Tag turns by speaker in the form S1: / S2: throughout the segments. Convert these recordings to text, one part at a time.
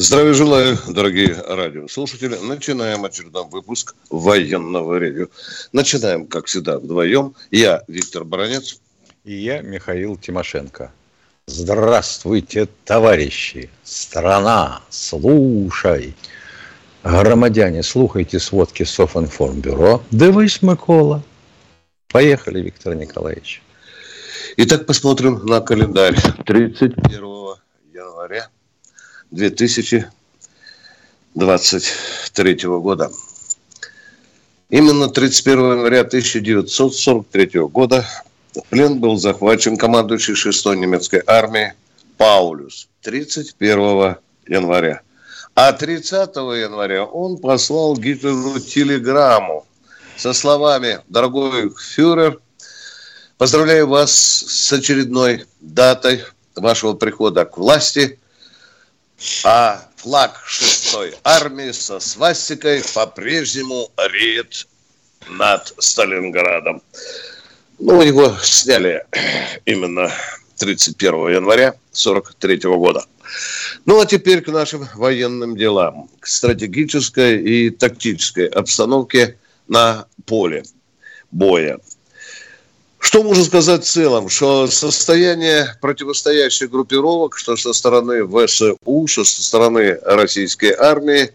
S1: Здравия желаю, дорогие радиослушатели. Начинаем очередной выпуск военного ревю. Начинаем, как всегда, вдвоем. Я Виктор Баранец.
S2: И я Михаил Тимошенко. Здравствуйте, товарищи! Страна, слушай! Громадяне, слухайте сводки Софинформбюро. Дивись, Микола. Поехали, Виктор Николаевич.
S1: Итак, посмотрим на календарь. 31 января 2023 года. Именно 31 января 1943 года в плен был захвачен командующий 6-й немецкой армией Паулюс 31 января. А 30 января он послал Гитлеру телеграмму со словами «Дорогой фюрер, поздравляю вас с очередной датой вашего прихода к власти, а флаг шестой армии со свастикой по-прежнему реет над Сталинградом». Ну, его сняли именно 31 января 1943 года. Ну, а теперь к нашим военным делам, к стратегической и тактической обстановке на поле боя. Что можно сказать в целом? Что состояние противостоящих группировок, что со стороны ВСУ, что со стороны российской армии,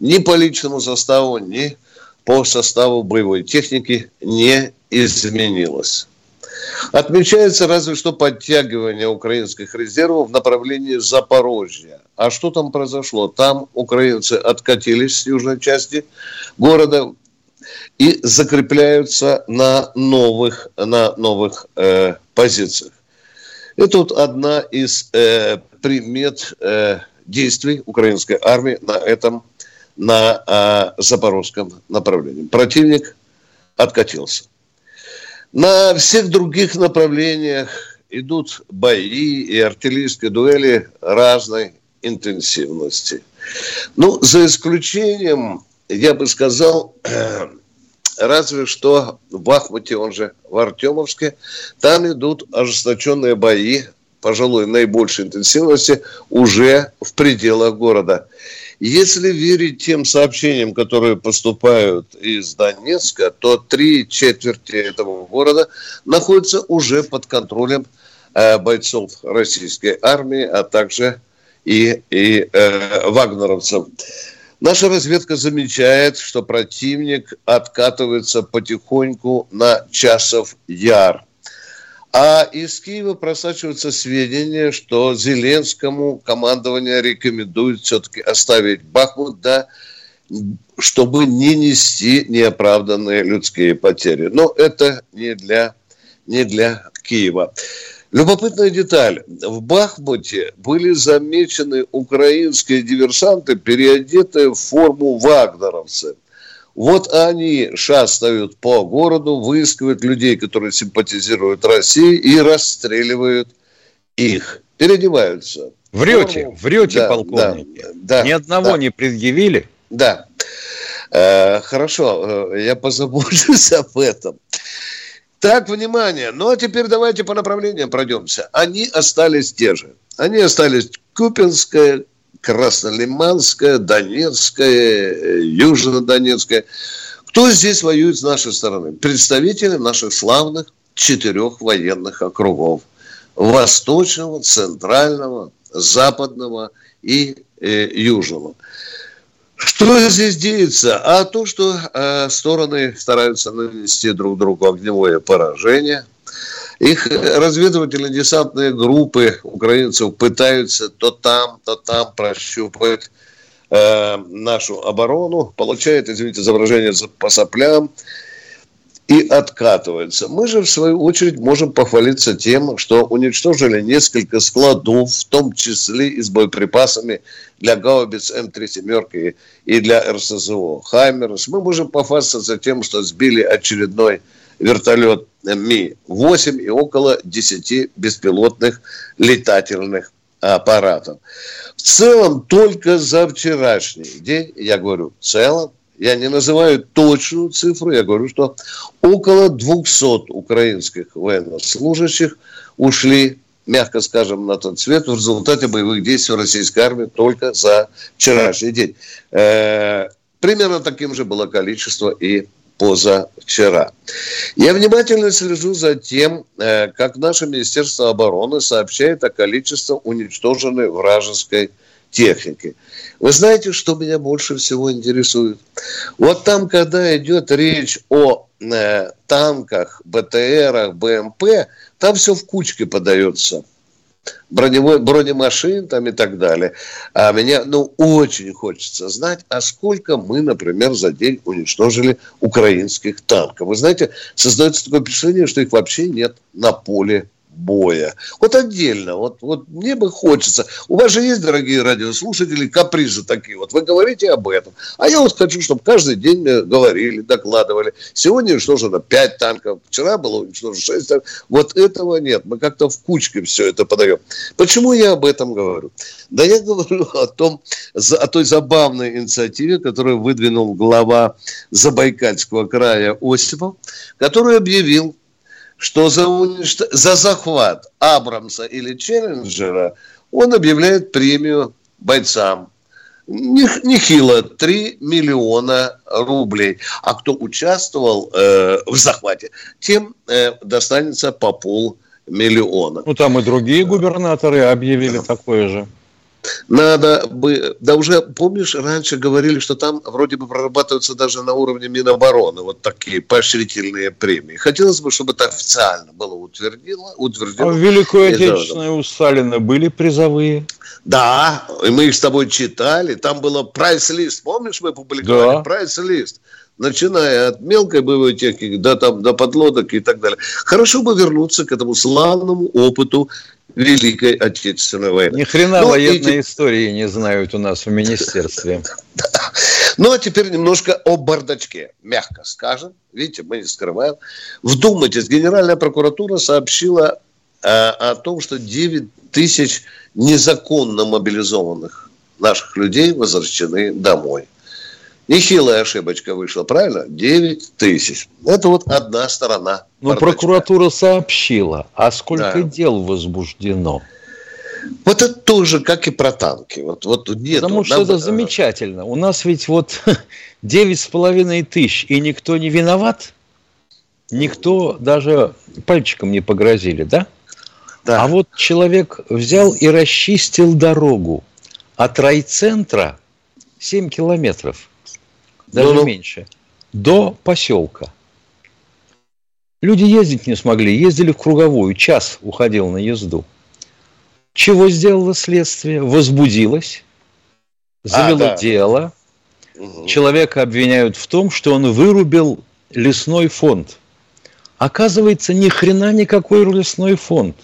S1: ни по личному составу, ни по составу боевой техники не изменилось. Отмечается разве что подтягивание украинских резервов в направлении Запорожья. А что там произошло? Там украинцы откатились с южной части города и закрепляются на новых, на новых э, позициях. Это вот одна из э, примет э, действий украинской армии на этом, на э, запорожском направлении. Противник откатился. На всех других направлениях идут бои и артиллерийские дуэли разной интенсивности. Ну, за исключением, я бы сказал, разве что в Бахмуте, он же в Артемовске, там идут ожесточенные бои, пожалуй, наибольшей интенсивности уже в пределах города. Если верить тем сообщениям, которые поступают из Донецка, то три четверти этого города находятся уже под контролем э, бойцов российской армии, а также и, и э, вагнеровцев. Наша разведка замечает, что противник откатывается потихоньку на часов яр. А из Киева просачиваются сведения, что Зеленскому командование рекомендует все-таки оставить Бахмут, да, чтобы не нести неоправданные людские потери. Но это не для, не для Киева. Любопытная деталь. В Бахмуте были замечены украинские диверсанты, переодетые в форму вагнеровцев. Вот они шастают по городу, выискивают людей, которые симпатизируют России, и расстреливают их. Переодеваются.
S2: Врете, форму. врете, да, полковник. Да, да, Ни одного да. не предъявили?
S1: Да. Э, хорошо, э, я позабочусь об этом. Так, внимание. Ну, а теперь давайте по направлениям пройдемся. Они остались те же. Они остались Купинская, Краснолиманская, Донецкая, Южнодонецкая. Кто здесь воюет с нашей стороны? Представители наших славных четырех военных округов. Восточного, Центрального, Западного и э, Южного. Что здесь деется? А то, что э, стороны стараются нанести друг другу огневое поражение – их разведывательно-десантные группы украинцев пытаются то там, то там прощупать э, нашу оборону, получают, извините за выражение, по соплям. И откатывается. Мы же, в свою очередь, можем похвалиться тем, что уничтожили несколько складов, в том числе и с боеприпасами для гаубиц М3 семерки и для РСЗО «Хаймерс». Мы можем похвастаться тем, что сбили очередной вертолет Ми-8 и около 10 беспилотных летательных аппаратов. В целом, только за вчерашний день, я говорю, в целом, я не называю точную цифру, я говорю, что около 200 украинских военнослужащих ушли, мягко скажем, на тот свет в результате боевых действий российской армии только за вчерашний день. Э, примерно таким же было количество и позавчера. Я внимательно слежу за тем, э, как наше Министерство обороны сообщает о количестве уничтоженной вражеской техники. Вы знаете, что меня больше всего интересует? Вот там, когда идет речь о э, танках, БТРах, БМП, там все в кучке подается. Броневой, бронемашин там и так далее. А меня, ну, очень хочется знать, а сколько мы, например, за день уничтожили украинских танков. Вы знаете, создается такое впечатление, что их вообще нет на поле боя. Вот отдельно, вот, вот мне бы хочется. У вас же есть, дорогие радиослушатели, капризы такие. Вот вы говорите об этом. А я вот хочу, чтобы каждый день мне говорили, докладывали. Сегодня уничтожено 5 танков, вчера было уничтожено 6 танков. Вот этого нет. Мы как-то в кучке все это подаем. Почему я об этом говорю? Да я говорю о том, о той забавной инициативе, которую выдвинул глава Забайкальского края Осипов, который объявил, что за, уничт... за захват Абрамса или Челленджера он объявляет премию бойцам. Нехило, 3 миллиона рублей. А кто участвовал э, в захвате, тем э, достанется по полмиллиона.
S2: Ну, там и другие губернаторы объявили такое же.
S1: Надо бы... Да уже, помнишь, раньше говорили, что там вроде бы прорабатываются даже на уровне Минобороны вот такие поощрительные премии. Хотелось бы, чтобы это официально было утвердило. утвердило
S2: а в Великую Отечественную у Сталина были призовые?
S1: Да, и мы их с тобой читали. Там было прайс-лист. Помнишь, мы публиковали да. прайс-лист? Начиная от мелкой боевой техники до, там, до подлодок и так далее. Хорошо бы вернуться к этому славному опыту Великой Отечественной войны.
S2: Ни хрена Но военной эти... истории не знают у нас в министерстве.
S1: Ну, а теперь немножко о бардачке. Мягко скажем. Видите, мы не скрываем. Вдумайтесь, Генеральная прокуратура сообщила э, о том, что 9 тысяч незаконно мобилизованных наших людей возвращены домой. Нехилая ошибочка вышла, правильно? 9 тысяч. Это вот одна сторона.
S2: Бардачка. прокуратура сообщила, а сколько да. дел возбуждено?
S1: Вот это тоже, как и про танки. Вот, вот
S2: нет, Потому что нам... это замечательно. У нас ведь вот девять с половиной тысяч, и никто не виноват. Никто даже пальчиком не погрозили, да? Да. А вот человек взял и расчистил дорогу от райцентра 7 километров даже ну, меньше, до поселка. Люди ездить не смогли, ездили в круговую, час уходил на езду. Чего сделало следствие? Возбудилось, завело а, да. дело. Угу. Человека обвиняют в том, что он вырубил лесной фонд. Оказывается, ни хрена никакой лесной фонд.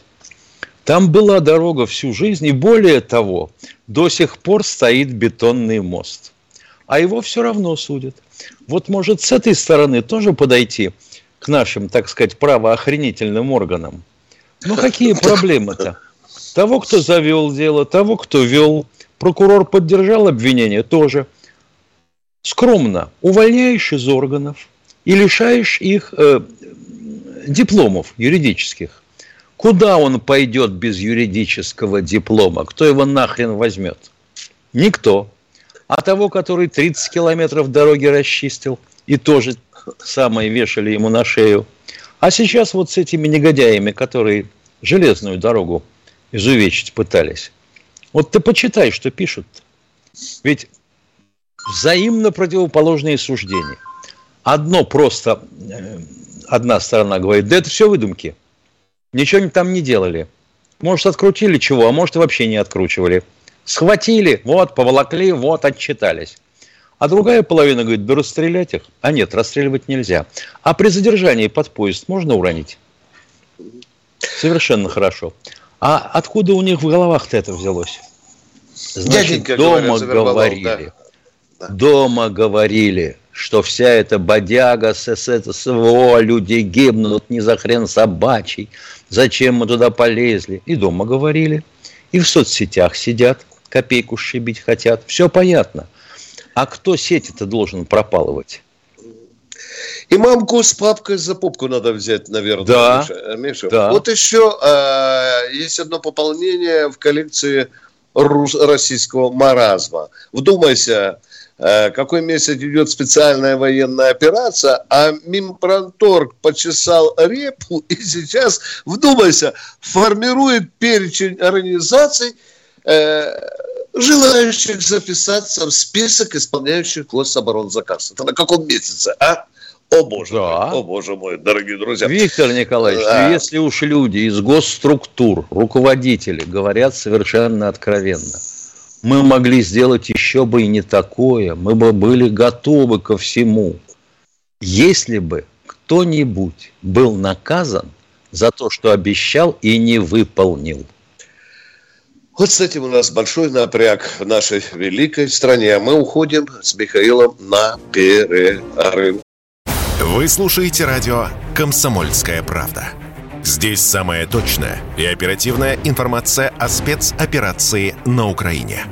S2: Там была дорога всю жизнь, и более того, до сих пор стоит бетонный мост а его все равно судят. Вот может с этой стороны тоже подойти к нашим, так сказать, правоохранительным органам. Ну какие проблемы-то? Того, кто завел дело, того, кто вел. Прокурор поддержал обвинение тоже. Скромно увольняешь из органов и лишаешь их э, дипломов юридических. Куда он пойдет без юридического диплома? Кто его нахрен возьмет? Никто а того, который 30 километров дороги расчистил, и тоже самое вешали ему на шею. А сейчас вот с этими негодяями, которые железную дорогу изувечить пытались. Вот ты почитай, что пишут. Ведь взаимно противоположные суждения. Одно просто, э, одна сторона говорит, да это все выдумки. Ничего там не делали. Может, открутили чего, а может, вообще не откручивали. Схватили, вот, поволокли, вот, отчитались. А другая половина говорит, да расстрелять их. А нет, расстреливать нельзя. А при задержании под поезд можно уронить? Совершенно хорошо. А откуда у них в головах-то это взялось? Значит, Дяденька, дома говорят, говорили. Да. Дома говорили, что вся эта бодяга с СВО, люди гибнут, не за хрен собачий, зачем мы туда полезли. И дома говорили, и в соцсетях сидят, копейку шибить хотят. Все понятно. А кто сети-то должен пропалывать?
S1: И мамку с папкой за попку надо взять, наверное,
S2: да, Миша. Миша.
S1: Да. Вот еще э, есть одно пополнение в коллекции рус- российского маразма. Вдумайся, э, какой месяц идет специальная военная операция, а Минпромторг почесал репу и сейчас, вдумайся, формирует перечень организаций, э, желающих записаться в список исполняющих гособоронзаказ. Это на каком месяце, а? О боже да. мой, о боже мой, дорогие друзья.
S2: Виктор Николаевич, да. ну, если уж люди из госструктур, руководители говорят совершенно откровенно, мы могли сделать еще бы и не такое, мы бы были готовы ко всему. Если бы кто-нибудь был наказан за то, что обещал и не выполнил.
S1: Вот с этим у нас большой напряг в нашей великой стране. Мы уходим с Михаилом на перерыв.
S3: Вы слушаете радио «Комсомольская правда». Здесь самая точная и оперативная информация о спецоперации на Украине.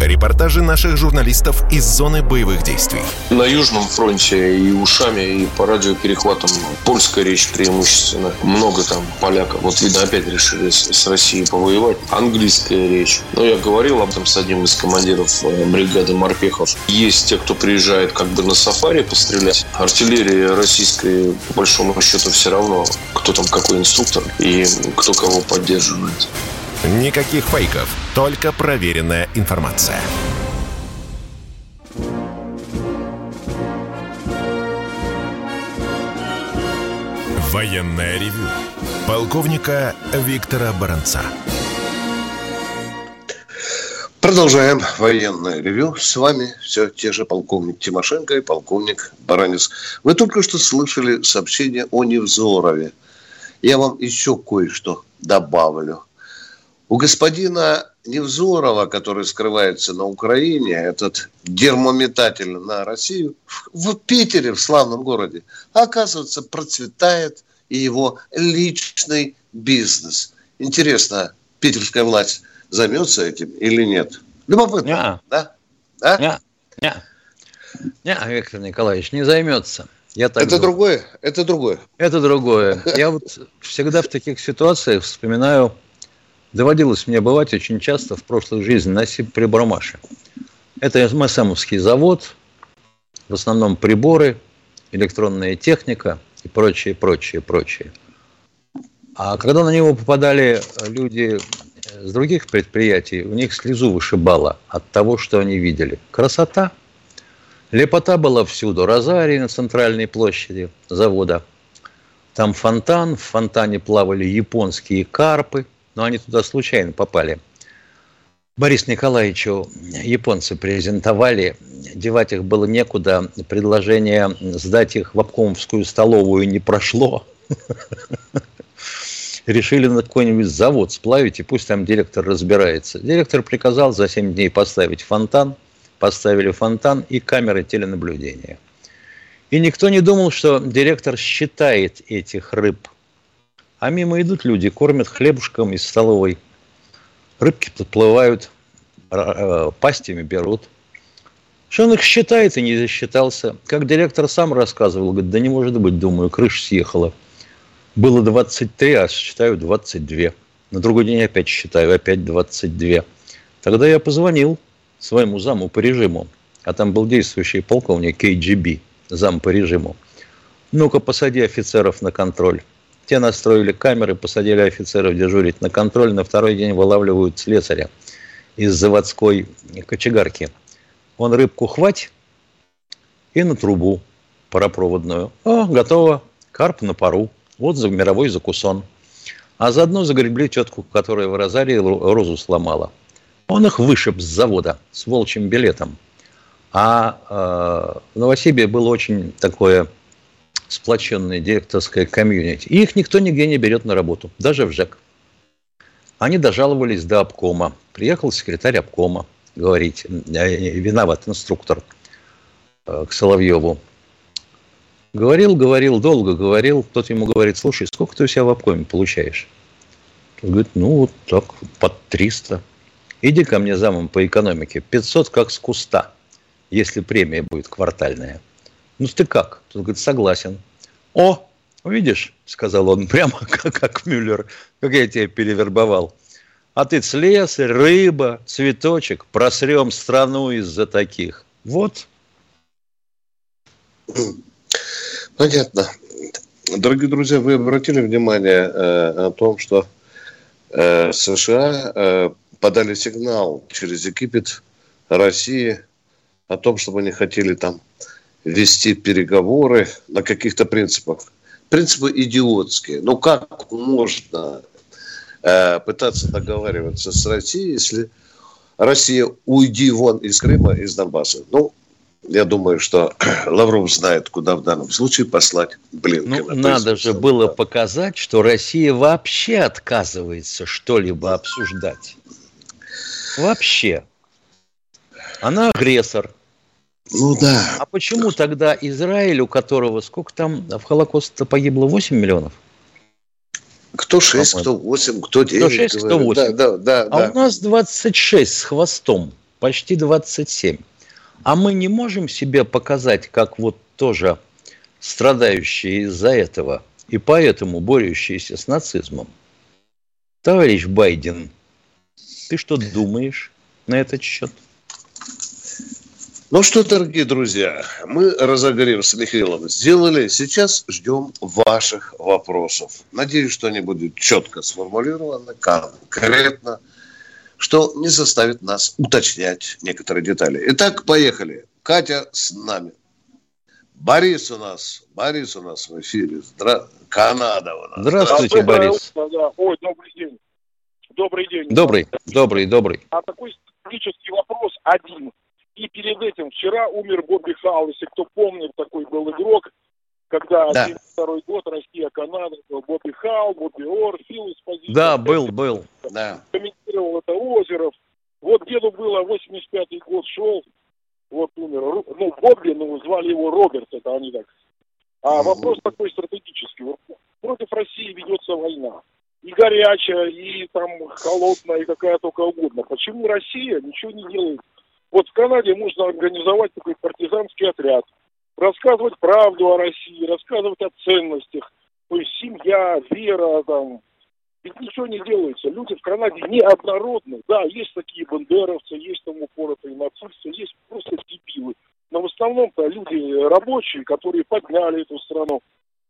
S3: Репортажи наших журналистов из зоны боевых действий.
S4: На Южном фронте и ушами, и по радиоперехватам польская речь преимущественно. Много там поляков. Вот, видно, опять решили с Россией повоевать. Английская речь. Но я говорил об этом с одним из командиров э, бригады морпехов. Есть те, кто приезжает как бы на сафари пострелять. Артиллерия российская, по большому счету, все равно, кто там какой инструктор и кто кого поддерживает.
S3: Никаких фейков, только проверенная информация. Военная ревю. Полковника Виктора Баранца.
S1: Продолжаем военное ревю. С вами все те же полковник Тимошенко и полковник Баранец. Вы только что слышали сообщение о Невзорове. Я вам еще кое-что добавлю. У господина Невзорова, который скрывается на Украине, этот дермометатель на Россию, в Питере, в славном городе, оказывается, процветает и его личный бизнес. Интересно, питерская власть займется этим или нет? Любопытно,
S2: не. да? Да? Не. Не. Не, Виктор Николаевич, не займется.
S1: Я так это думаю. другое? Это другое?
S2: Это другое. Я вот всегда в таких ситуациях вспоминаю Доводилось мне бывать очень часто в прошлой жизни на Сибприбромаше. Это МСМовский завод, в основном приборы, электронная техника и прочее, прочее, прочее. А когда на него попадали люди с других предприятий, у них слезу вышибало от того, что они видели. Красота. Лепота была всюду. Розарий на центральной площади завода. Там фонтан, в фонтане плавали японские карпы – но они туда случайно попали. Борис Николаевичу японцы презентовали, девать их было некуда, предложение сдать их в обкомовскую столовую не прошло. Решили на какой-нибудь завод сплавить, и пусть там директор разбирается. Директор приказал за 7 дней поставить фонтан, поставили фонтан и камеры теленаблюдения. И никто не думал, что директор считает этих рыб – а мимо идут люди, кормят хлебушком из столовой. Рыбки подплывают, э, пастями берут. Что он их считает и не засчитался. Как директор сам рассказывал, говорит, да не может быть, думаю, крыша съехала. Было 23, а считаю 22. На другой день опять считаю, опять 22. Тогда я позвонил своему заму по режиму, а там был действующий полковник КГБ, зам по режиму. Ну-ка, посади офицеров на контроль. Те настроили камеры, посадили офицеров дежурить на контроль. На второй день вылавливают слесаря из заводской кочегарки. Он рыбку хвать и на трубу паропроводную. О, готово. Карп на пару. Вот за мировой закусон. А заодно загребли тетку, которая в Розарии розу сломала. Он их вышиб с завода с волчьим билетом. А э, в Новосибе было очень такое сплоченное директорское комьюнити. И их никто нигде не берет на работу, даже в ЖЭК. Они дожаловались до обкома. Приехал секретарь обкома говорить, виноват инструктор э, к Соловьеву. Говорил, говорил, долго говорил. Тот ему говорит, слушай, сколько ты у себя в обкоме получаешь? Он говорит, ну, вот так, под 300. Иди ко мне замом по экономике. 500 как с куста, если премия будет квартальная. Ну, ты как? Тот говорит, согласен. О, видишь, сказал он, прямо как, как Мюллер, как я тебя перевербовал. А ты слесарь, рыба, цветочек, просрем страну из-за таких. Вот.
S1: Понятно. Дорогие друзья, вы обратили внимание э, о том, что э, США э, подали сигнал через Египет России о том, чтобы они хотели там вести переговоры на каких-то принципах. Принципы идиотские. Ну как можно э, пытаться договариваться с Россией, если Россия уйди вон из Крыма, из Донбасса? Ну, я думаю, что Лавров знает, куда в данном случае послать Блинкина.
S2: Ну, надо есть, же было да. показать, что Россия вообще отказывается что-либо обсуждать. Вообще. Она агрессор.
S1: Ну да.
S2: А почему тогда Израиль, у которого сколько там в Холокосте погибло 8 миллионов?
S1: Кто 6, кто 8, кто 9. Кто
S2: 6, кто 8. Да, да, да, а да. у нас 26 с хвостом, почти 27. А мы не можем себе показать, как вот тоже страдающие из-за этого и поэтому борющиеся с нацизмом. Товарищ Байден, ты что думаешь на этот счет?
S1: Ну что, дорогие друзья, мы разогрев с Михаилом сделали. Сейчас ждем ваших вопросов. Надеюсь, что они будут четко сформулированы, конкретно, что не заставит нас уточнять некоторые детали. Итак, поехали. Катя с нами. Борис у нас, Борис у нас в эфире. Здра... Канада у нас.
S2: Здравствуйте, Борис.
S5: Да. Ой, добрый день. Добрый день.
S2: Добрый, добрый, добрый.
S5: А такой стратегический вопрос один – и перед этим вчера умер Бобби Халл, если кто помнит, такой был игрок, когда да. 72 год Россия, Канада, Бобби Халл, Бобби Ор, Фил Эспозицио.
S2: Да, был, был.
S5: Да. Комментировал это Озеров. Вот деду было 85-й год шел, вот умер. Ну, Бобби, ну, звали его Роберт, это они так. А вопрос такой стратегический. Вот против России ведется война. И горячая, и там холодная, и какая только угодно. Почему Россия ничего не делает вот в Канаде можно организовать такой партизанский отряд, рассказывать правду о России, рассказывать о ценностях, то есть семья, вера, там, ведь ничего не делается. Люди в Канаде неоднородны. Да, есть такие бандеровцы, есть там упоротые нацисты, есть просто дебилы. Но в основном-то люди рабочие, которые подняли эту страну.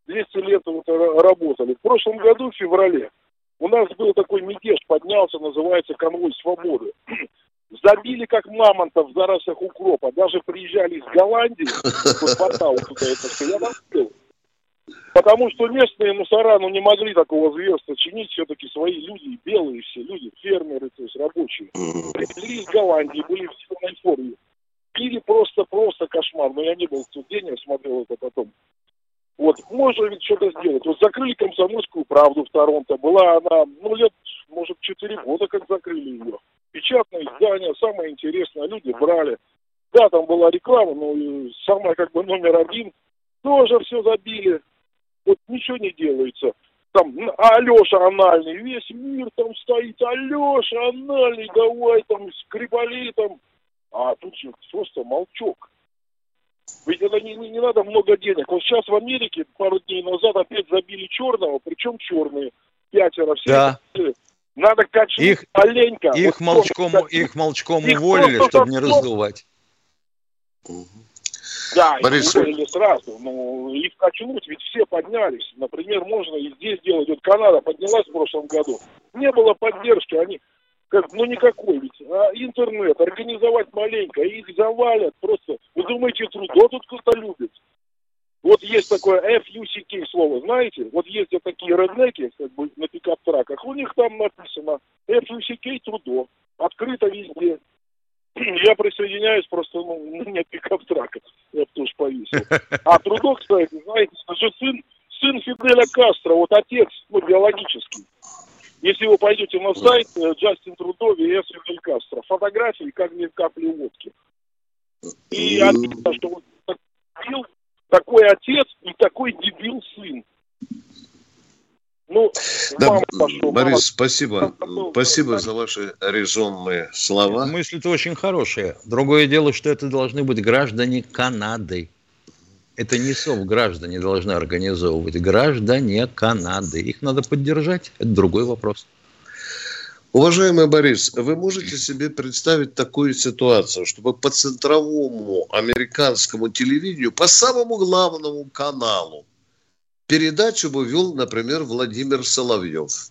S5: 200 лет вот работали. В прошлом году, в феврале, у нас был такой мятеж, поднялся, называется «Конвой свободы». Забили как мамонтов в зарослях укропа. Даже приезжали из Голландии, хватало туда это все. Я там был. Потому что местные мусора ну, не могли такого зверства чинить. Все-таки свои люди, белые все люди, фермеры, то есть рабочие. Привезли из Голландии, были в зеленой форме. Пили просто-просто кошмар. Но я не был в тот день, я смотрел это потом. Вот, можно ведь что-то сделать. Вот закрыли комсомольскую правду в Торонто. Была она, ну, лет, может, четыре года, как закрыли ее печатное издание, самое интересное, люди брали. Да, там была реклама, но самое как бы номер один, тоже все забили. Вот ничего не делается. Там Алеша анальный, весь мир там стоит, Алеша анальный, давай там скрипали там. А тут просто молчок. Ведь это не, не, не надо много денег. Вот сейчас в Америке пару дней назад опять забили черного, причем черные. Пятеро, все
S2: да.
S5: Надо качнуть их, маленько.
S2: Их, вот молчком, их молчком их уволили, чтобы не раздувать.
S5: Да, Борис... их уволили сразу. Ну, их качнуть, ведь все поднялись. Например, можно и здесь делать. Вот Канада поднялась в прошлом году. Не было поддержки, они как, ну никакой ведь. А интернет, организовать маленько, их завалят просто. Вы думаете, трудо тут кто-то любит? Вот есть такое FUCK слово, знаете? Вот ездят такие реднеки, как бы на пикап-траках, у них там написано FUCK трудо, открыто везде. Я присоединяюсь, просто ну, у меня пикап-трак, я тоже повесил. А Трудо, кстати, знаете, это же сын, сын Фиделя Кастро, вот отец, ну, биологический. Если вы пойдете на сайт э, Джастин Трудо, ВС Фидель Кастро, фотографии как не капли водки. И обидно, что вот отец и такой дебил сын.
S1: Ну, да, пошел, Борис, мама. спасибо. Спасибо за ваши резонные слова.
S2: Мысли-то очень хорошие. Другое дело, что это должны быть граждане Канады. Это не СОВ граждане должны организовывать. Граждане Канады. Их надо поддержать. Это другой вопрос.
S1: Уважаемый Борис, вы можете себе представить такую ситуацию, чтобы по центровому американскому телевидению, по самому главному каналу, передачу бы вел, например, Владимир Соловьев.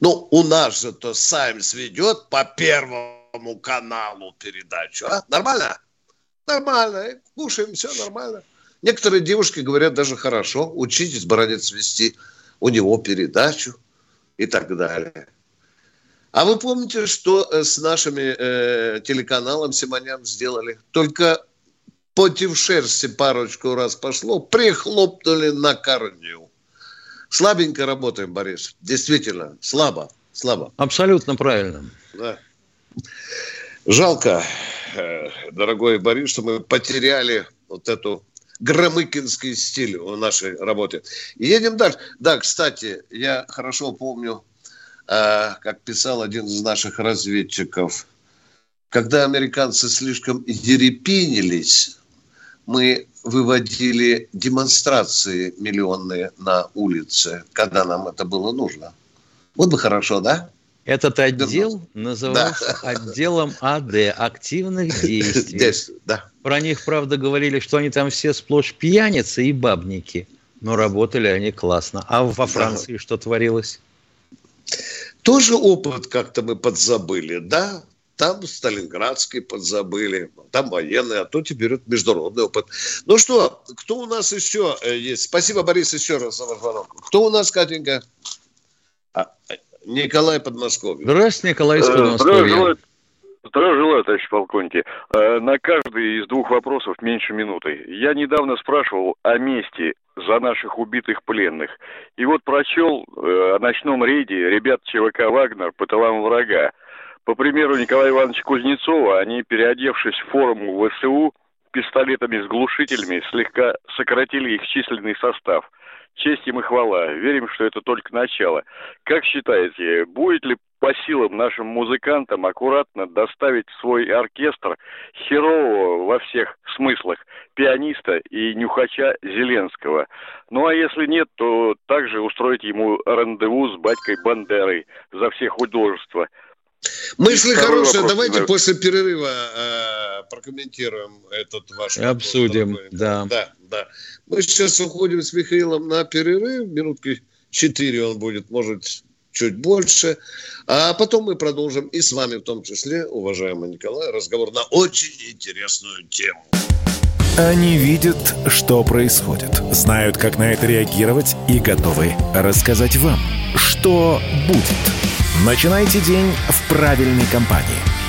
S1: Ну, у нас же то Саймс ведет по первому каналу передачу. А? Нормально? Нормально. Кушаем, все нормально. Некоторые девушки говорят даже хорошо. Учитесь, братец, вести у него передачу и так далее. А вы помните, что э, с нашими э, телеканалом Симонян сделали? Только против шерсти парочку раз пошло, прихлопнули на корню. Слабенько работаем, Борис. Действительно, слабо, слабо.
S2: Абсолютно правильно. Да.
S1: Жалко, э, дорогой Борис, что мы потеряли вот эту громыкинский стиль в нашей работе. едем дальше. Да, кстати, я хорошо помню, как писал один из наших разведчиков, когда американцы слишком ерепинились, мы выводили демонстрации миллионные на улице, когда нам это было нужно. Вот бы хорошо, да?
S2: Этот отдел назывался да. отделом АД, активных действий. Здесь, да. Про них, правда, говорили, что они там все сплошь пьяницы и бабники. Но работали они классно. А во Франции да. что творилось?
S1: Тоже опыт как-то мы подзабыли, да? Там Сталинградский подзабыли, там военный, а то теперь это международный опыт. Ну что, кто у нас еще э, есть? Спасибо, Борис, еще раз за ваш звонок. Кто у нас, Катенька? А, Николай Подмосковье.
S2: Здравствуйте, Николай из э, Подмосковья.
S6: Здравия желаю, товарищ полковники. Э, на каждый из двух вопросов меньше минуты. Я недавно спрашивал о месте за наших убитых пленных. И вот прочел о ночном рейде ребят ЧВК «Вагнер» по тылам врага. По примеру Николая Ивановича Кузнецова, они, переодевшись в форму ВСУ, пистолетами с глушителями слегка сократили их численный состав. Честь им и хвала. Верим, что это только начало. Как считаете, будет ли по силам нашим музыкантам аккуратно доставить свой оркестр херового во всех смыслах пианиста и нюхача Зеленского? Ну а если нет, то также устроить ему рандеву с батькой Бандерой за все художества –
S1: Мысли хорошие. Вопрос, Давайте да. после перерыва э, прокомментируем этот ваш
S2: Обсудим, вопрос, да.
S1: Да, да. Мы сейчас уходим с Михаилом на перерыв. Минутки четыре он будет, может, чуть больше. А потом мы продолжим и с вами в том числе, уважаемый Николай, разговор на очень интересную тему.
S3: Они видят, что происходит, знают, как на это реагировать и готовы рассказать вам, что будет. Начинайте день в правильной компании.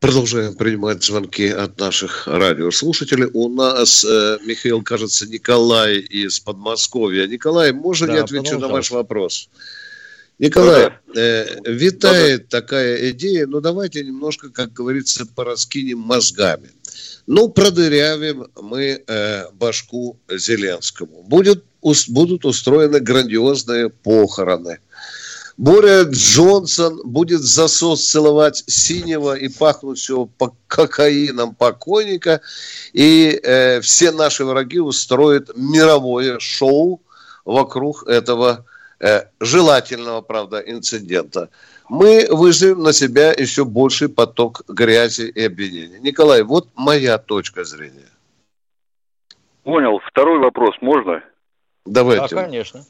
S1: Продолжаем принимать звонки от наших радиослушателей. У нас, э, Михаил, кажется, Николай из Подмосковья. Николай, можно да, я отвечу на ваш вопрос? Николай, э, витает да, такая идея, но давайте немножко, как говорится, пораскинем мозгами. Ну, продырявим мы э, башку Зеленскому. Будет, ус, будут устроены грандиозные похороны – Боря Джонсон будет засос целовать синего и пахнущего по кокаином покойника, и э, все наши враги устроят мировое шоу вокруг этого э, желательного, правда, инцидента. Мы вызовем на себя еще больший поток грязи и обвинений. Николай, вот моя точка зрения.
S6: Понял. Второй вопрос можно?
S2: Давайте. Да, конечно.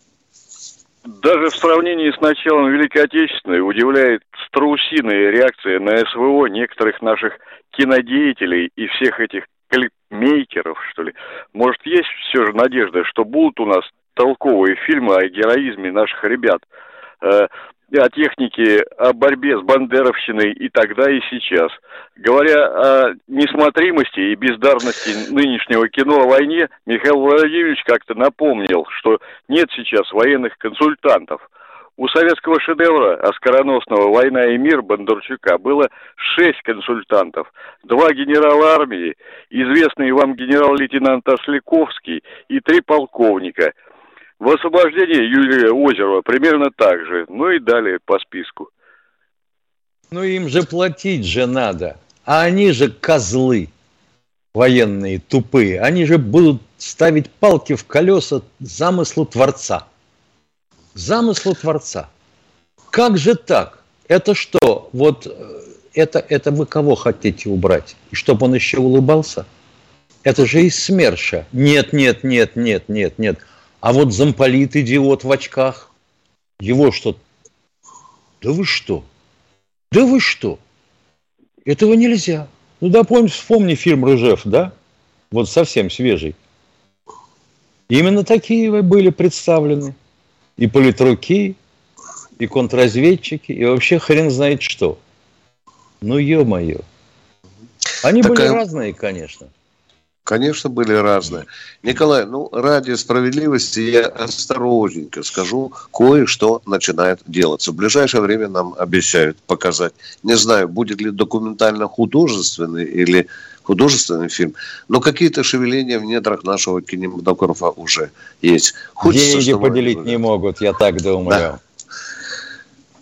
S6: Даже в сравнении с началом Великой Отечественной удивляет страусиная реакция на СВО некоторых наших кинодеятелей и всех этих клипмейкеров, что ли. Может, есть все же надежда, что будут у нас толковые фильмы о героизме наших ребят, э, о технике, о борьбе с бандеровщиной и тогда, и сейчас. Говоря о несмотримости и бездарности нынешнего кино о войне, Михаил Владимирович как-то напомнил, что нет сейчас военных консультантов. У советского шедевра оскароносного «Война и мир» Бондарчука было шесть консультантов, два генерала армии, известный вам генерал-лейтенант Осляковский и три полковника – в освобождении Юрия Озерова примерно так же. Ну и далее по списку.
S2: Ну им же платить же надо. А они же козлы военные, тупые. Они же будут ставить палки в колеса замыслу Творца. Замыслу Творца. Как же так? Это что? Вот э, это, это вы кого хотите убрать? И чтобы он еще улыбался? Это же из СМЕРШа. Нет, нет, нет, нет, нет, нет. А вот замполит идиот в очках, его что? Да вы что? Да вы что? Этого нельзя. Ну да, помни, вспомни фильм «Рыжев», да? Вот совсем свежий. Именно такие были представлены. И политруки, и контрразведчики, и вообще хрен знает что. Ну, ё-моё. Они Такая... были разные, конечно.
S1: Конечно, были разные. Николай, ну, ради справедливости я осторожненько скажу, кое-что начинает делаться. В ближайшее время нам обещают показать. Не знаю, будет ли документально-художественный или художественный фильм, но какие-то шевеления в недрах нашего кинематографа уже есть.
S2: Хочется, Деньги поделить не могут, я так думаю. Да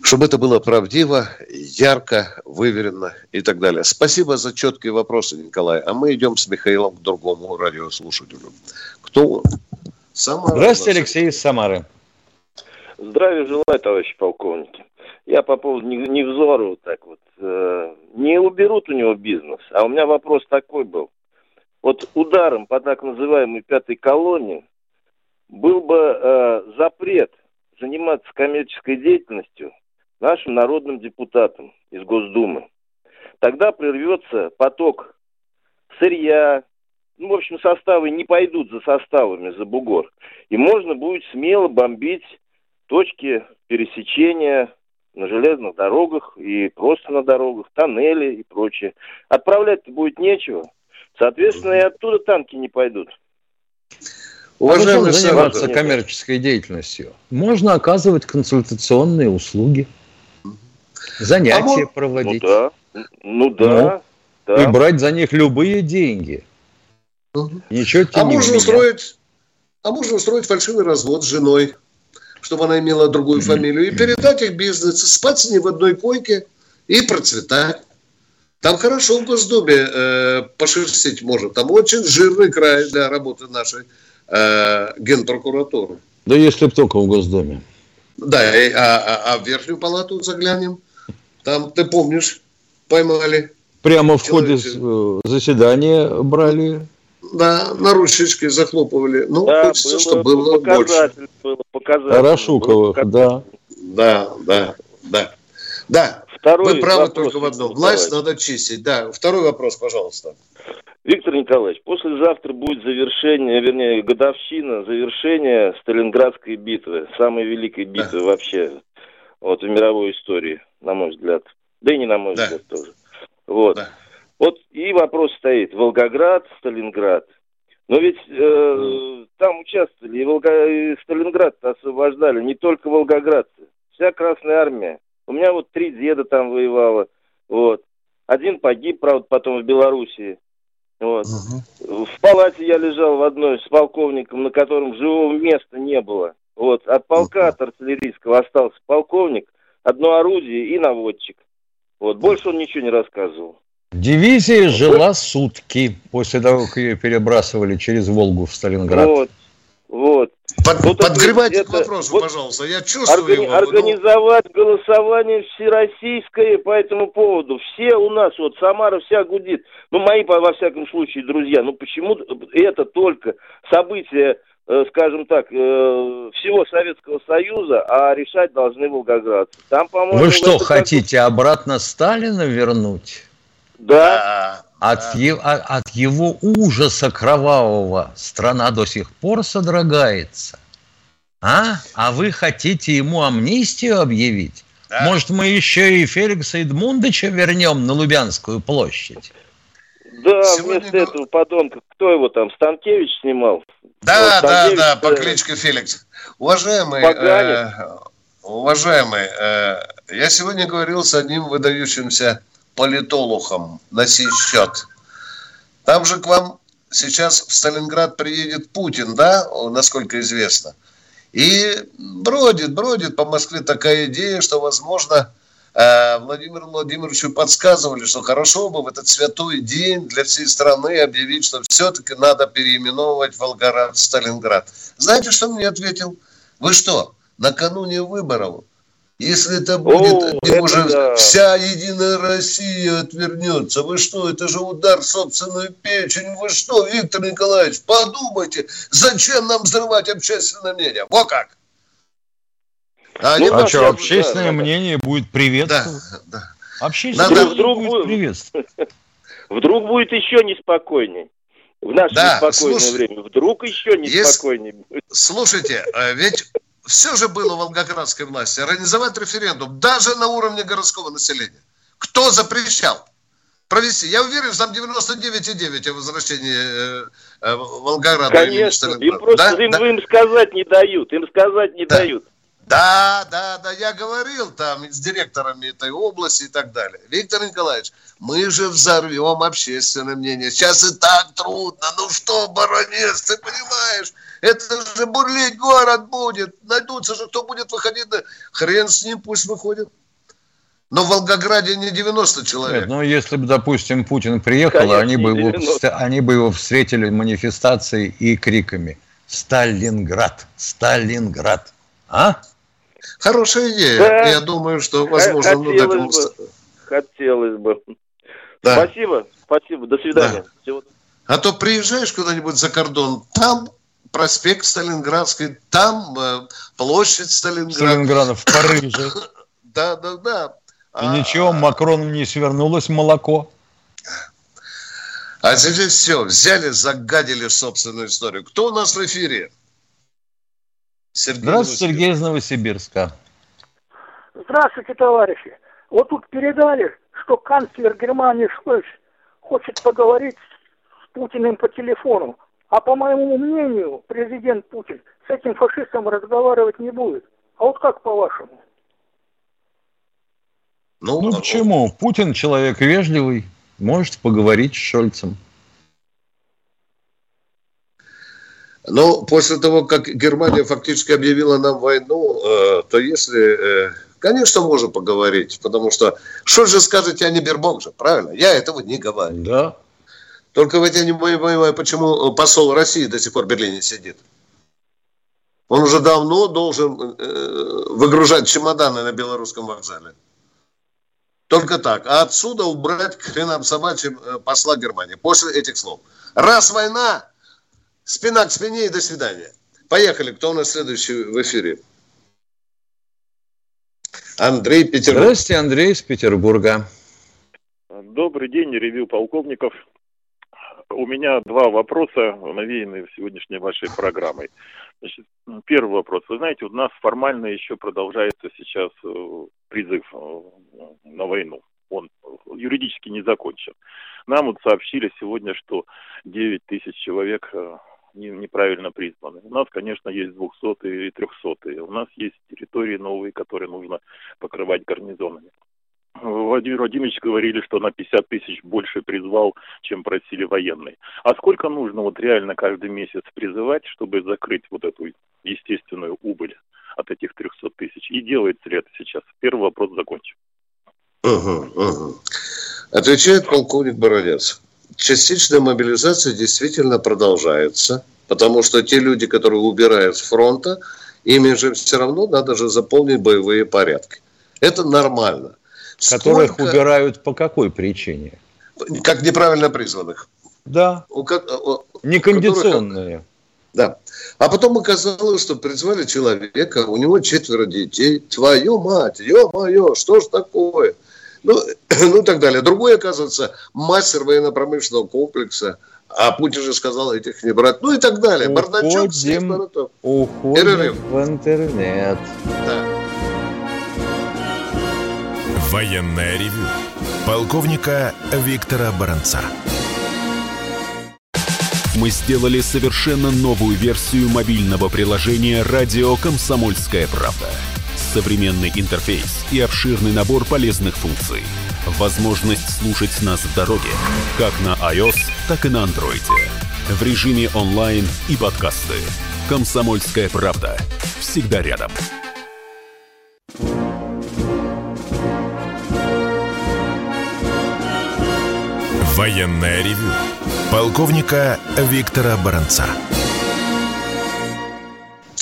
S1: чтобы это было правдиво, ярко, выверено и так далее. Спасибо за четкие вопросы, Николай. А мы идем с Михаилом к другому радиослушателю. Кто он?
S2: Самара. Здравствуйте, Алексей из Самары.
S7: Здравия желаю, товарищи полковники. Я по поводу Невзора вот так вот. Э, не уберут у него бизнес, а у меня вопрос такой был. Вот ударом по так называемой пятой колонии был бы э, запрет заниматься коммерческой деятельностью нашим народным депутатам из Госдумы. Тогда прервется поток сырья, ну, в общем, составы не пойдут за составами, за бугор. И можно будет смело бомбить точки пересечения на железных дорогах и просто на дорогах, тоннели и прочее. Отправлять-то будет нечего. Соответственно, и оттуда танки не пойдут.
S2: Уважаемый а заниматься коммерческой деятельностью. Можно оказывать консультационные услуги занятия а проводить.
S7: Ну да, ну да,
S2: ну, да. И брать за них любые деньги.
S1: Угу. Ничего тебе а не можно устроить, А можно устроить фальшивый развод с женой, чтобы она имела другую фамилию, и передать их бизнес, спать с ней в одной койке и процветать. Там хорошо в Госдуме э, пошерстить может. Там очень жирный край для работы нашей э, генпрокуратуры.
S2: Да если бы только в Госдуме.
S1: Да, и, а, а, а в Верхнюю палату заглянем. Там, ты помнишь, поймали.
S2: Прямо в ходе э, заседания брали.
S1: Да, на ручечке захлопывали. Ну, да, хочется, было, чтобы было больше. Было
S2: Рашуковых, да.
S1: Да, да, да. Да, Второй Вы правы вопрос, только в одном. Власть надо чистить. Да, второй вопрос, пожалуйста.
S7: Виктор Николаевич, послезавтра будет завершение, вернее, годовщина завершения Сталинградской битвы, самой великой битвы да. вообще вот, в мировой истории на мой взгляд. Да и не на мой да. взгляд тоже. Вот. Да. Вот и вопрос стоит. Волгоград, Сталинград. Но ведь э, там участвовали, и, Волго... и Сталинград освобождали не только волгоградцы, вся Красная Армия. У меня вот три деда там воевало. Вот. Один погиб, правда, потом в Белоруссии. Вот. Угу. В палате я лежал в одной с полковником, на котором живого места не было. Вот. От полка от артиллерийского остался полковник, одно орудие и наводчик. Вот, больше он ничего не рассказывал.
S2: Дивизия жила сутки после того, как ее перебрасывали через Волгу в Сталинград.
S7: Вот, вот.
S1: Под, вот подгревайте это, к вопросу, вот пожалуйста. Я чувствую органи-
S7: его. Организовать но... голосование всероссийское по этому поводу. Все у нас, вот Самара вся гудит. Ну, мои, во всяком случае, друзья. Ну, почему это только событие, скажем так, э, всего Советского Союза, а решать должны волгоградцы.
S2: Там, по-моему... Вы что, хотите как... обратно Сталина вернуть?
S7: Да.
S2: От, да. Е, от его ужаса кровавого страна до сих пор содрогается. А? А вы хотите ему амнистию объявить? Да. Может, мы еще и Феликса Эдмундовича вернем на Лубянскую площадь?
S7: Да, Сегодня... вместо этого подонка, кто его там, Станкевич снимал?
S1: Да, вот, да, да, по кличке Феликс. Уважаемый, э, уважаемый, э, я сегодня говорил с одним выдающимся политологом на сей счет. Там же к вам сейчас в Сталинград приедет Путин, да, насколько известно. И бродит, бродит по Москве такая идея, что, возможно, э, Владимиру Владимировичу подсказывали, что хорошо бы в этот святой день для всей страны объявить, что все-таки надо переименовывать Волгоград в Сталинград. Знаете, что мне ответил? Вы что, накануне выборов если это будет, О, это уже да. вся Единая Россия отвернется. Вы что, это же удар в собственную печень. Вы что, Виктор Николаевич, подумайте, зачем нам взрывать общественное мнение? Во как!
S2: А, ну, а что, общественное да, мнение да. будет приветствовать? Да, да. Общественное
S7: Надо... вдруг будет приветствовать. Вдруг будет еще неспокойней. В наше да, неспокойное слуш... время. Вдруг еще неспокойней Есть... будет.
S1: Слушайте, а ведь все же было в волгоградской власти, организовать референдум даже на уровне городского населения. Кто запрещал провести? Я уверен, что там 99,9 о возвращении э, э, Волгограда.
S7: Конечно, им просто да? им, да? им сказать не дают, им сказать не да. дают.
S1: Да, да, да, я говорил там с директорами этой области и так далее. Виктор Николаевич, мы же взорвем общественное мнение. Сейчас и так трудно. Ну что, баронец, ты понимаешь? Это же бурлить город будет. Найдутся же, кто будет выходить. Хрен с ним, пусть выходит. Но в Волгограде не 90 человек. Нет,
S2: ну, если бы, допустим, Путин приехал, Конечно, они, бы его, они бы его встретили манифестацией и криками «Сталинград! Сталинград!» А?
S1: Хорошая идея. Да. Я думаю, что, возможно,
S7: Хотелось ну, такому... бы. Хотелось бы. Да. Спасибо, спасибо. До свидания. Да. Всего...
S1: А то приезжаешь куда-нибудь за кордон, там проспект Сталинградский, там э, площадь Сталинграда.
S2: Сталинграда в Париже.
S1: Да, да, да.
S2: И а, ничего, Макрону не свернулось молоко.
S1: А здесь все, взяли, загадили собственную историю. Кто у нас в эфире?
S2: Сергей Здравствуйте, Сергей из Новосибирска.
S8: Здравствуйте, товарищи. Вот тут передали, что канцлер Германии Шольц хочет поговорить с Путиным по телефону. А по моему мнению, президент Путин с этим фашистом разговаривать не будет. А вот как по-вашему?
S2: Ну, ну почему? Путин человек вежливый, может поговорить с Шольцем.
S1: Ну, после того, как Германия фактически объявила нам войну, э, то если... Э, конечно, можем поговорить, потому что что же скажете, а не Бербок же, правильно? Я этого не говорю.
S2: Да.
S1: Только вот я не понимаю, почему посол России до сих пор в Берлине сидит. Он уже давно должен э, выгружать чемоданы на белорусском вокзале. Только так. А отсюда убрать к хренам собачьим э, посла Германии. После этих слов. Раз война, спина к спине и до свидания. Поехали. Кто у нас следующий в эфире? Андрей Петербург.
S2: Здравствуйте, Андрей из Петербурга.
S9: Добрый день, ревью полковников у меня два вопроса, навеянные сегодняшней вашей программой. Значит, первый вопрос. Вы знаете, у нас формально еще продолжается сейчас э, призыв э, на войну. Он юридически не закончен. Нам вот сообщили сегодня, что 9 тысяч человек неправильно призваны. У нас, конечно, есть 200 и 300. У нас есть территории новые, которые нужно покрывать гарнизонами. Владимир Владимирович говорили, что на 50 тысяч больше призвал, чем просили военные. А сколько нужно вот реально каждый месяц призывать, чтобы закрыть вот эту естественную убыль от этих 300 тысяч? И делается ли это сейчас? Первый вопрос закончим.
S1: Угу, угу. Отвечает полковник Бородец. Частичная мобилизация действительно продолжается. Потому что те люди, которые убирают с фронта, ими же все равно надо же заполнить боевые порядки. Это нормально.
S2: Которых Сколько... убирают по какой причине?
S1: Как неправильно призванных.
S2: Да. У, у, Некондиционные. Которых,
S1: да. А потом оказалось, что призвали человека, у него четверо детей. Твою мать, ё-моё, что ж такое? Ну, ну и так далее. Другой, оказывается, мастер военно-промышленного комплекса. А Путин же сказал этих не брать. Ну и так далее.
S2: Уходим, Бардачок уходим Перерыв. в интернет. Да.
S3: Военная ревю. Полковника Виктора Баранца. Мы сделали совершенно новую версию мобильного приложения «Радио Комсомольская правда» современный интерфейс и обширный набор полезных функций. Возможность слушать нас в дороге, как на iOS, так и на Android. В режиме онлайн и подкасты. «Комсомольская правда». Всегда рядом. Военная ревю. Полковника Виктора Баранца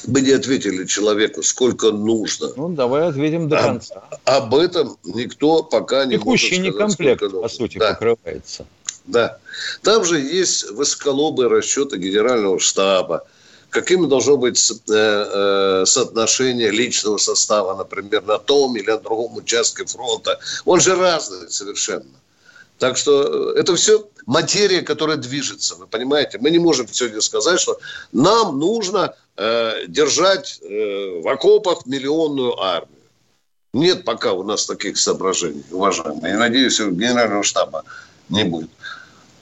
S1: мы не ответили человеку, сколько нужно.
S2: Ну, давай ответим до конца.
S1: Об, об этом никто пока не
S2: Текущий может сказать, некомплект, по сути, да. покрывается.
S1: Да. Там же есть высоколобые расчеты генерального штаба, каким должно быть э, э, соотношение личного состава, например, на том или на другом участке фронта. Он же разный совершенно. Так что э, это все материя, которая движется. Вы понимаете? Мы не можем сегодня сказать, что нам нужно э, держать э, в окопах миллионную армию. Нет пока у нас таких соображений, уважаемые. Я надеюсь, у генерального штаба не будет.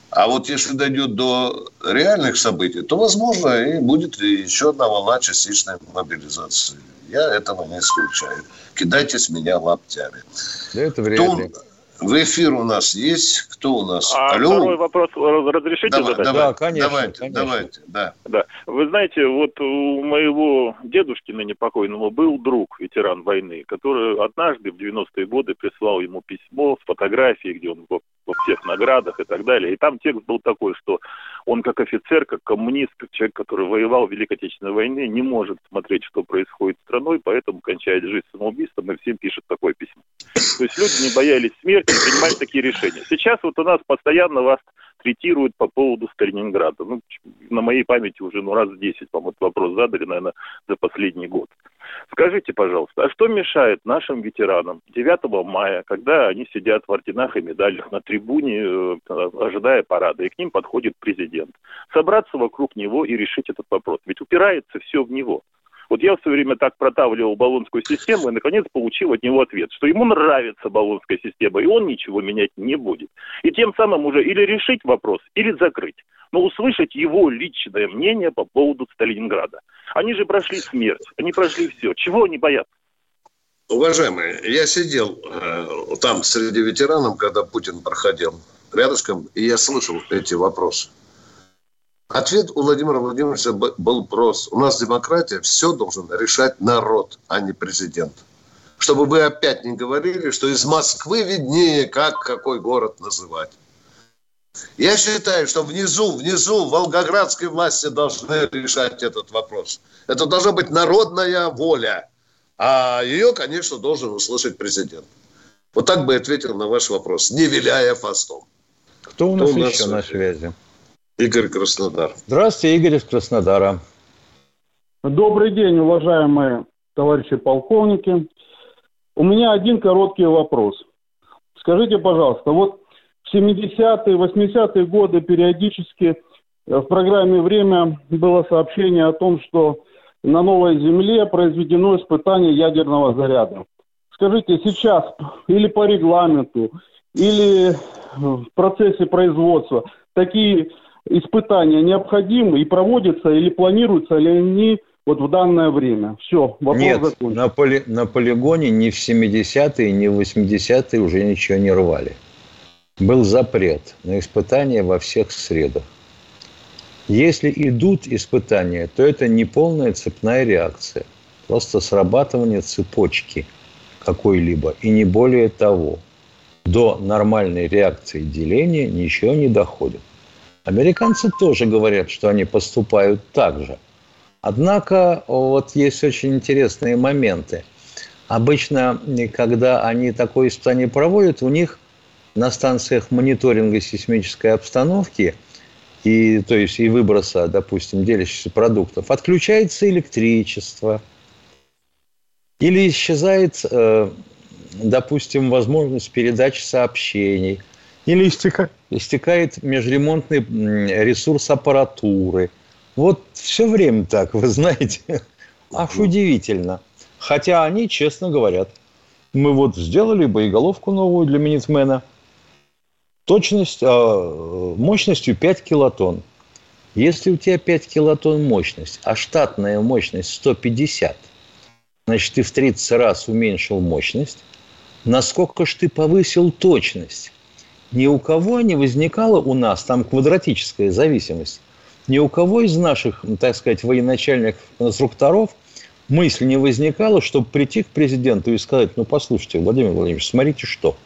S1: А вот если дойдет до реальных событий, то, возможно, и будет еще одна волна частичной мобилизации. Я этого не исключаю. Кидайте с меня лаптями.
S2: Да это вряд ли.
S1: В эфир у нас есть. Кто у нас?
S9: А Алло? второй вопрос разрешите
S1: давай,
S9: задать?
S1: Давай, да, конечно. Давайте, конечно. давайте, да.
S9: да. Вы знаете, вот у моего дедушки ныне покойного был друг, ветеран войны, который однажды в 90-е годы прислал ему письмо с фотографией, где он во всех наградах и так далее. И там текст был такой, что он как офицер, как коммунист, как человек, который воевал в Великой Отечественной войне, не может смотреть, что происходит с страной, поэтому кончает жизнь самоубийством и всем пишет такое письмо. То есть люди не боялись смерти принимали такие решения. Сейчас вот у нас постоянно вас третируют по поводу Сталинграда. Ну, на моей памяти уже ну, раз в 10, по-моему, этот вопрос задали, наверное, за последний год. Скажите, пожалуйста, а что мешает нашим ветеранам 9 мая, когда они сидят в орденах и медалях на трибуне, э, ожидая парада, и к ним подходит президент, собраться вокруг него и решить этот вопрос? Ведь упирается все в него. Вот я все время так протавливал баллонскую систему и, наконец, получил от него ответ, что ему нравится баллонская система, и он ничего менять не будет. И тем самым уже или решить вопрос, или закрыть. Но услышать его личное мнение по поводу Сталинграда. Они же прошли смерть, они прошли все. Чего они боятся?
S1: Уважаемые, я сидел э, там среди ветеранов, когда Путин проходил рядышком, и я слышал эти вопросы. Ответ у Владимира Владимировича был прост. У нас демократия, все должен решать народ, а не президент. Чтобы вы опять не говорили, что из Москвы виднее, как какой город называть. Я считаю, что внизу, внизу волгоградской власти должны решать этот вопрос. Это должна быть народная воля. А ее, конечно, должен услышать президент. Вот так бы я ответил на ваш вопрос, не виляя фастом.
S2: Кто у нас, Кто у нас еще на связи?
S1: Игорь Краснодар.
S2: Здравствуйте, Игорь из Краснодара.
S10: Добрый день, уважаемые товарищи полковники. У меня один короткий вопрос. Скажите, пожалуйста, вот в 70-е, 80-е годы периодически в программе «Время» было сообщение о том, что на новой Земле произведено испытание ядерного заряда. Скажите, сейчас или по регламенту, или в процессе производства такие испытания необходимы и проводятся или планируются ли они вот в данное время? Все,
S2: вопрос Нет, закончен. На, поли, на полигоне ни в 70-е, ни в 80-е уже ничего не рвали. Был запрет на испытания во всех средах. Если идут испытания, то это не полная цепная реакция. Просто срабатывание цепочки какой-либо. И не более того. До нормальной реакции деления ничего не доходит. Американцы тоже говорят, что они поступают так же. Однако вот есть очень интересные моменты. Обычно, когда они такое испытание проводят, у них на станциях мониторинга сейсмической обстановки и, то есть и выброса, допустим, делящихся продуктов, отключается электричество или исчезает, э, допустим, возможность передачи сообщений, или истекает межремонтный ресурс аппаратуры – вот все время так, вы знаете. Аж удивительно. Хотя они честно говорят. Мы вот сделали боеголовку новую для Минитмена. Точность, э, мощностью 5 килотонн. Если у тебя 5 килотонн мощность, а штатная мощность 150, значит, ты в 30 раз уменьшил мощность, насколько же ты повысил точность? Ни у кого не возникала у нас там квадратическая зависимость ни у кого из наших, так сказать, военачальных инструкторов мысль не возникала, чтобы прийти к президенту и сказать, ну, послушайте, Владимир Владимирович, смотрите, что.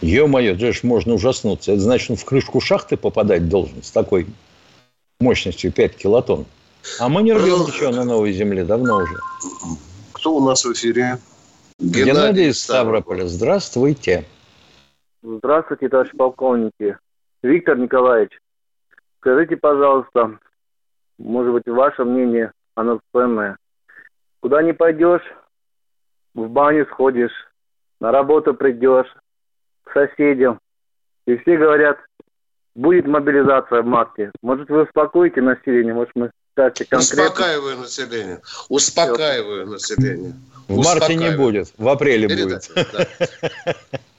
S2: Ё-моё, это же можно ужаснуться. Это значит, он в крышку шахты попадать должен с такой мощностью 5 килотонн. А мы не рвем ничего на новой земле давно уже.
S1: Кто у нас в эфире?
S2: Геннадий, Геннадий из Ставрополя. Здравствуйте.
S11: Здравствуйте, товарищ полковники. Виктор Николаевич, Скажите, пожалуйста, может быть, ваше мнение, оно ценное. Куда не пойдешь, в баню сходишь, на работу придешь, к соседям. И все говорят, будет мобилизация в марте. Может, вы успокоите население, может, мы
S1: скажете конкретно. Успокаиваю население. Успокаиваю население.
S2: В марте не будет, в апреле будет. Да.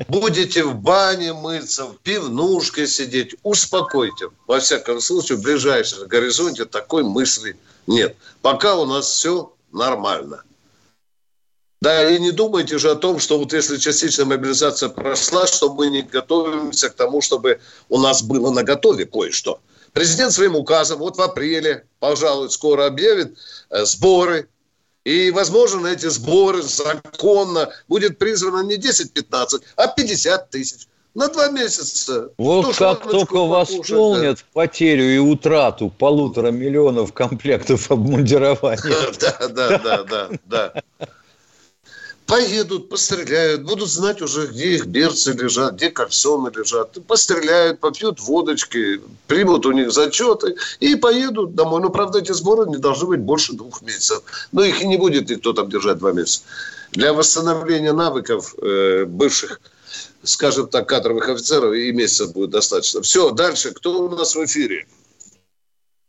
S1: Будете в бане мыться, в пивнушке сидеть, успокойте. Во всяком случае, в ближайшем горизонте такой мысли нет. Пока у нас все нормально. Да, и не думайте же о том, что вот если частичная мобилизация прошла, что мы не готовимся к тому, чтобы у нас было на готове кое-что. Президент своим указом вот в апреле, пожалуй, скоро объявит э, сборы и, возможно, эти сборы законно будет призвано не 10-15, а 50 тысяч. На два месяца.
S2: Вот как только восполнят да. потерю и утрату полутора миллионов комплектов обмундирования.
S1: Да, да, да, да, да поедут, постреляют, будут знать уже, где их берцы лежат, где кальсоны лежат. Постреляют, попьют водочки, примут у них зачеты и поедут домой. Но, правда, эти сборы не должны быть больше двух месяцев. Но их и не будет никто там держать два месяца. Для восстановления навыков э, бывших, скажем так, кадровых офицеров и месяца будет достаточно. Все, дальше. Кто у нас в эфире?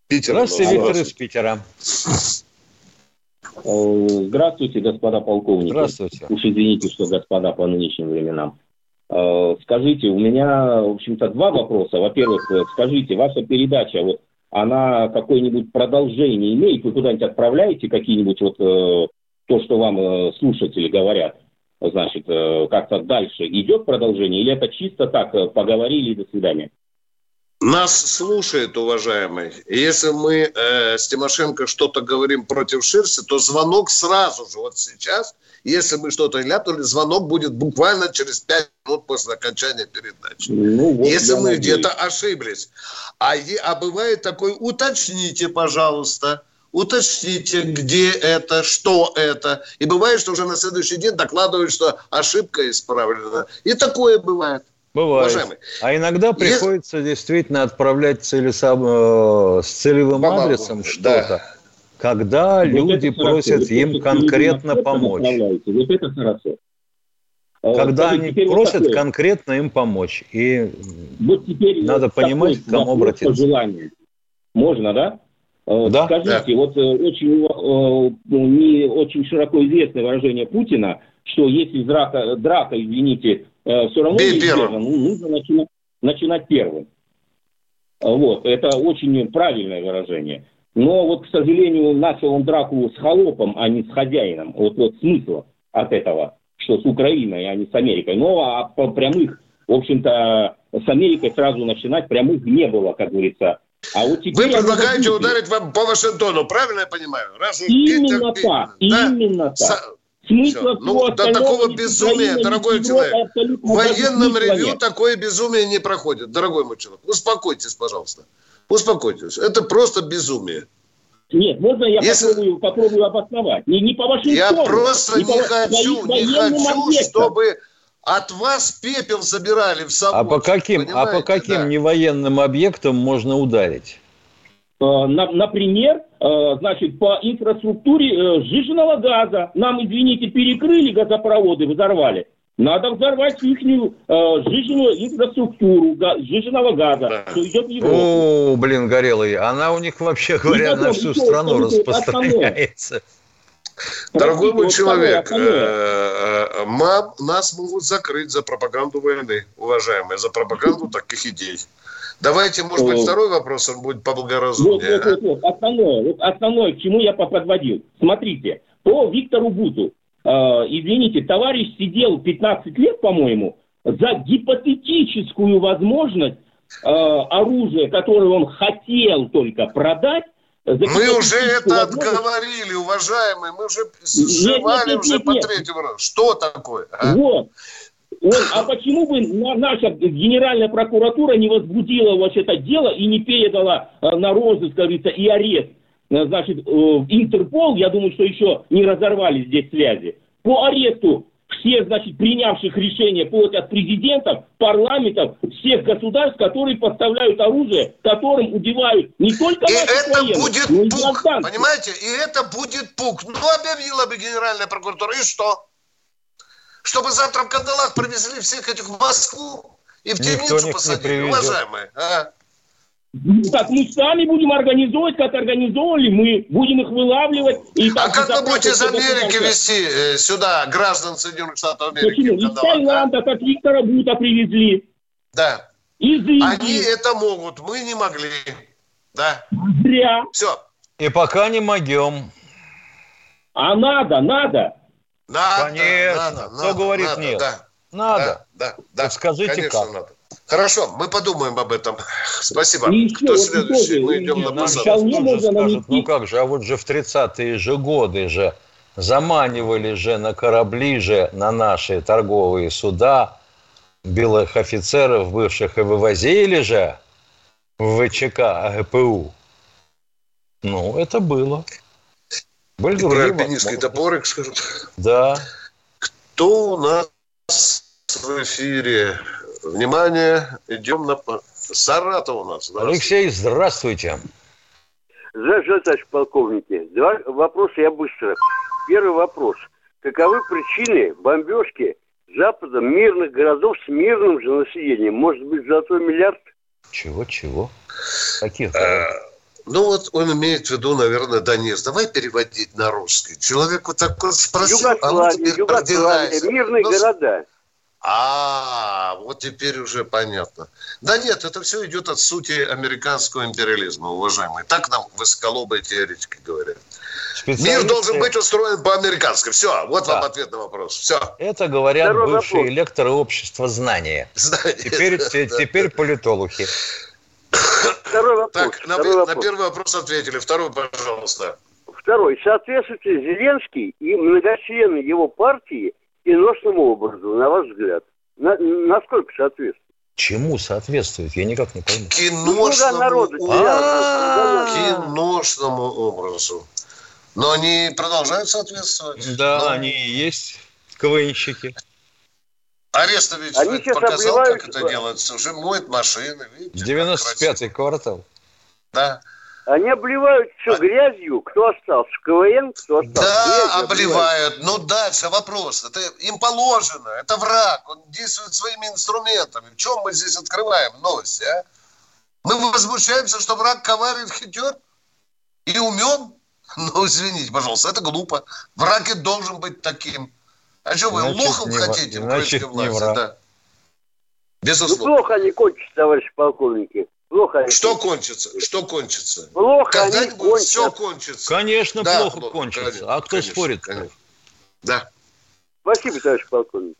S2: Питер. Здравствуйте, Виктор из Питера.
S12: Э, здравствуйте, господа полковники.
S2: Здравствуйте.
S12: Уж извините, что господа по нынешним временам. Э, скажите, у меня, в общем-то, два вопроса. Во-первых, э, скажите, ваша передача, вот, она какое-нибудь продолжение имеет? Вы куда-нибудь отправляете какие-нибудь вот то, что вам слушатели говорят? Значит, как-то дальше идет продолжение? Или это чисто так, поговорили и до свидания?
S1: Нас слушает, уважаемый. Если мы э, с Тимошенко что-то говорим против Ширси, то звонок сразу же, вот сейчас, если мы что-то ляпнули, звонок будет буквально через пять минут после окончания передачи. Ну, вот если мы где-то ошиблись. А, а бывает такой, уточните, пожалуйста, уточните, где это, что это. И бывает, что уже на следующий день докладывают, что ошибка исправлена. И такое бывает.
S2: Бывает. Уважаемый. А иногда приходится действительно отправлять целесам... Э, с целевым По адресом что-то, да. когда вот люди просят хорошо. им конкретно помочь. Вот это хорошо. А когда Скажите, они просят вот конкретно им помочь. И вот теперь надо вот понимать, к кому обратиться. Пожелание.
S12: Можно, да? Э, да. Скажите, да. вот э, очень, ну, не очень широко известное выражение Путина, что если драка, драка извините, Э, все равно Бей неизбежно. Ну, нужно начинать, начинать первым. Вот, это очень правильное выражение. Но вот, к сожалению, начал он драку с холопом, а не с хозяином. Вот, вот смысл от этого, что с Украиной, а не с Америкой. Но а по прямых, в общем-то, с Америкой сразу начинать прямых не было, как говорится. А
S1: вот Вы предлагаете ударить вам по Вашингтону, правильно я понимаю?
S12: Раз именно так, да? именно так.
S1: Смысла ну, до такого безумия, дорогой человек. В военном ревью нет. такое безумие не проходит, дорогой мой человек. Успокойтесь, пожалуйста. Успокойтесь. Это просто безумие.
S12: Нет, можно я Если... попробую, попробую обосновать? Не, не по вашей
S1: Я просто не, по, хочу, не хочу, объектам. чтобы от вас пепел забирали в собой.
S2: А по каким, а по каким да. невоенным объектам можно ударить?
S12: Э, например, э, значит, по инфраструктуре э, сжиженного газа. Нам, извините, перекрыли газопроводы, взорвали. Надо взорвать их сжиженную инфраструктуру сжиженного газа, да.
S2: что идет в Европу. О, блин, горелый. Она у них, вообще говоря, на всю страну распространяется.
S1: Дорогой мой человек, мам, нас могут закрыть за пропаганду войны, уважаемые, за пропаганду таких идей. Давайте, может быть, второй вопрос, он будет поблагоразумнее. Вот, вот, вот,
S12: вот. Основное, вот основное, к чему я подводил. Смотрите, по Виктору Буту, э, извините, товарищ сидел 15 лет, по-моему, за гипотетическую возможность э, оружия, которое он хотел только продать,
S1: мы уже это отговорили, уважаемые, мы уже сживали уже нет, по третьему разу. Что такое?
S12: А? Вот. Он, а почему бы наша Генеральная прокуратура не возбудила вот это дело и не передала э, на розыск, говорится, и арест? Э, значит, э, Интерпол, я думаю, что еще не разорвали здесь связи. По аресту всех, значит, принявших решения, вплоть от президентов, парламентов, всех государств, которые поставляют оружие, которым убивают не только
S1: и это военных, будет пук, понимаете? И это будет пук. Ну, объявила бы Генеральная прокуратура, и что? Чтобы завтра в кандалах привезли всех этих в Москву и в темницу посадили, уважаемые. А?
S12: Так мы сами будем организовывать, как организовывали, мы будем их вылавливать.
S1: И а как вы будете из Америки вести э, сюда граждан Соединенных Штатов Америки?
S12: Почему? Из Таиланда, а? как Виктора Бута привезли.
S1: Да. Из Они это могут, мы не могли. Да.
S12: Зря.
S1: Все.
S2: И пока не могем.
S12: А надо, надо.
S2: Надо, Конечно. Надо, Кто надо, говорит надо, нет? Да. Надо.
S1: Да, да, да.
S2: скажите Конечно, как. Надо.
S1: Хорошо, мы подумаем об этом. Спасибо. И Кто следующий? Мы идем на посадку.
S2: Скажет, ну как же, а вот же в 30-е же годы же заманивали же на корабли же на наши торговые суда белых офицеров бывших и вывозили же в ВЧК АГПУ. Ну, это было.
S1: Были и про альпинистский топорик скажут.
S2: Да.
S1: Кто у нас в эфире? Внимание, идем на... Саратов у нас.
S2: Алексей, здравствуйте.
S13: Здравствуйте, товарищ полковники. Два вопроса я быстро. Первый вопрос. Каковы причины бомбежки Западом мирных городов с мирным же населением? Может быть, золотой миллиард?
S2: Чего-чего? Каких?
S1: Ну вот он имеет в виду, наверное, Донец. Давай переводить на русский. Человек вот такой спросил,
S13: Югославия, а ну теперь Югославия, мирные ну, города.
S1: А, вот теперь уже понятно. Да нет, это все идет от сути американского империализма, уважаемые. Так нам высоколобые теоретики говорят. Специалисты... Мир должен быть устроен по-американски. Все, вот да. вам ответ на вопрос. Все.
S2: Это говорят Второй бывшие вопрос. лекторы общества знания. знания. Теперь, теперь политологи.
S1: Второй вопрос. Так, на, Второй вопрос. на первый вопрос ответили. Второй, пожалуйста.
S13: Второй. Соответствует ли Зеленский и многочлены его партии киношному образу, на ваш взгляд? На, насколько соответствует?
S2: Чему соответствует? Я никак не пойму.
S1: Киношному, а, киношному образу. Но они продолжают соответствовать.
S2: Да, Но... они и есть КВНщики.
S1: Ареста ведь Они показал, обливают... как это делается. Уже моют машины.
S2: Видите, 95-й квартал.
S1: Да.
S13: Они обливают все а... грязью. Кто остался? КВН? Кто остался?
S1: Да, Грязь обливают. Ну, дальше вопрос. Это им положено. Это враг. Он действует своими инструментами. В чем мы здесь открываем новость, а? Мы возмущаемся, что враг коварен, хитер и умен. Ну, извините, пожалуйста, это глупо. Враг и должен быть таким. А что вы, значит, лохом хотите в
S2: значит, власти? Да.
S13: Безусловно. Ну, плохо они кончатся, товарищи полковники. Плохо они
S1: Что кончится? Что кончится?
S13: Плохо Когда-нибудь они
S1: все кончится.
S2: Конечно, да, плохо, плохо кончится. Конечно, а кто конечно, спорит?
S1: Конечно. Да.
S13: Спасибо, товарищ полковник.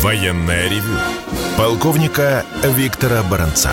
S3: Военная ревю. Полковника Виктора Баранца.